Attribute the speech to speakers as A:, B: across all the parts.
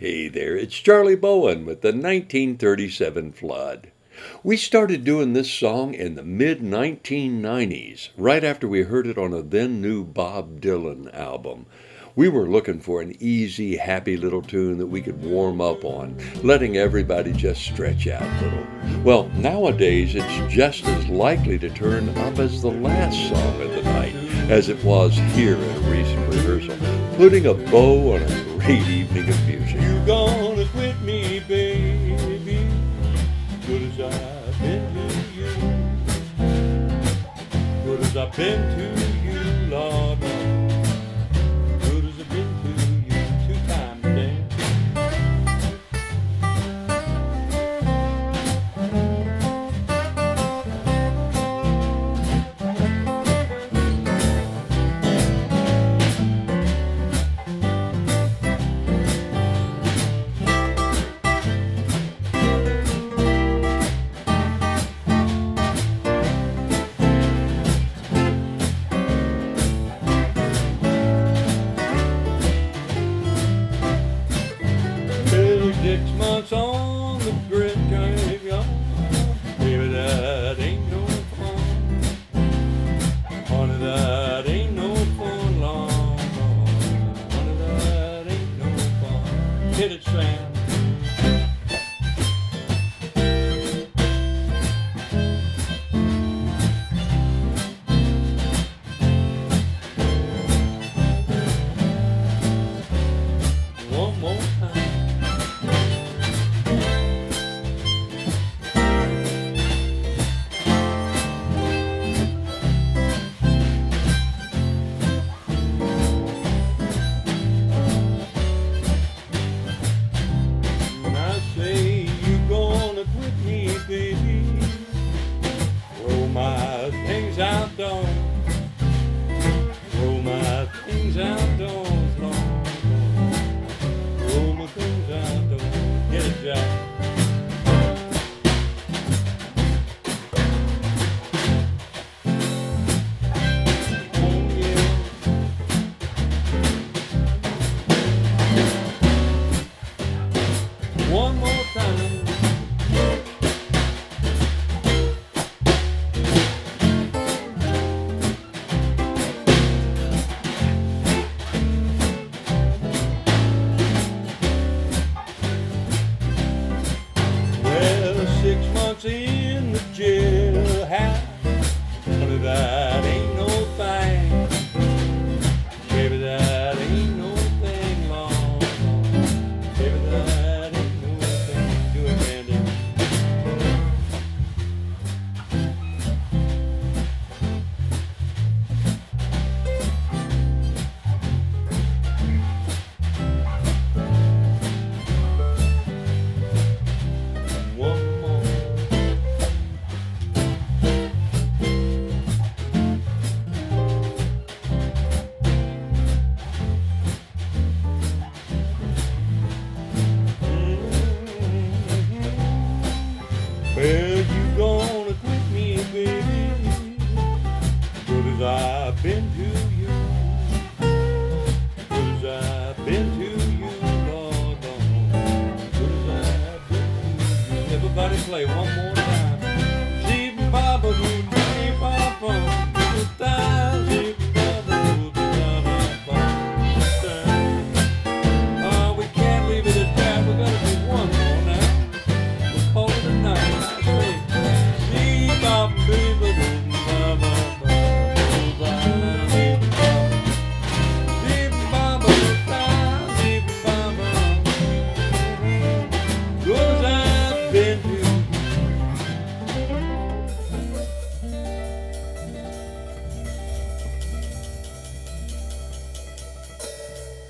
A: Hey there, it's Charlie Bowen with the 1937 flood. We started doing this song in the mid 1990s, right after we heard it on a then new Bob Dylan album. We were looking for an easy, happy little tune that we could warm up on, letting everybody just stretch out a little. Well, nowadays it's just as likely to turn up as the last song of the night as it was here at a recent rehearsal, putting a bow on a great evening of music.
B: You gonna quit me, baby? Good as I've been to you. Good as I've been to on the grid that Well, you gonna quit me, baby. Good as I've been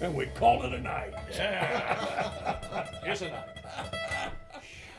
C: And we call it a night. Yeah. it's a night.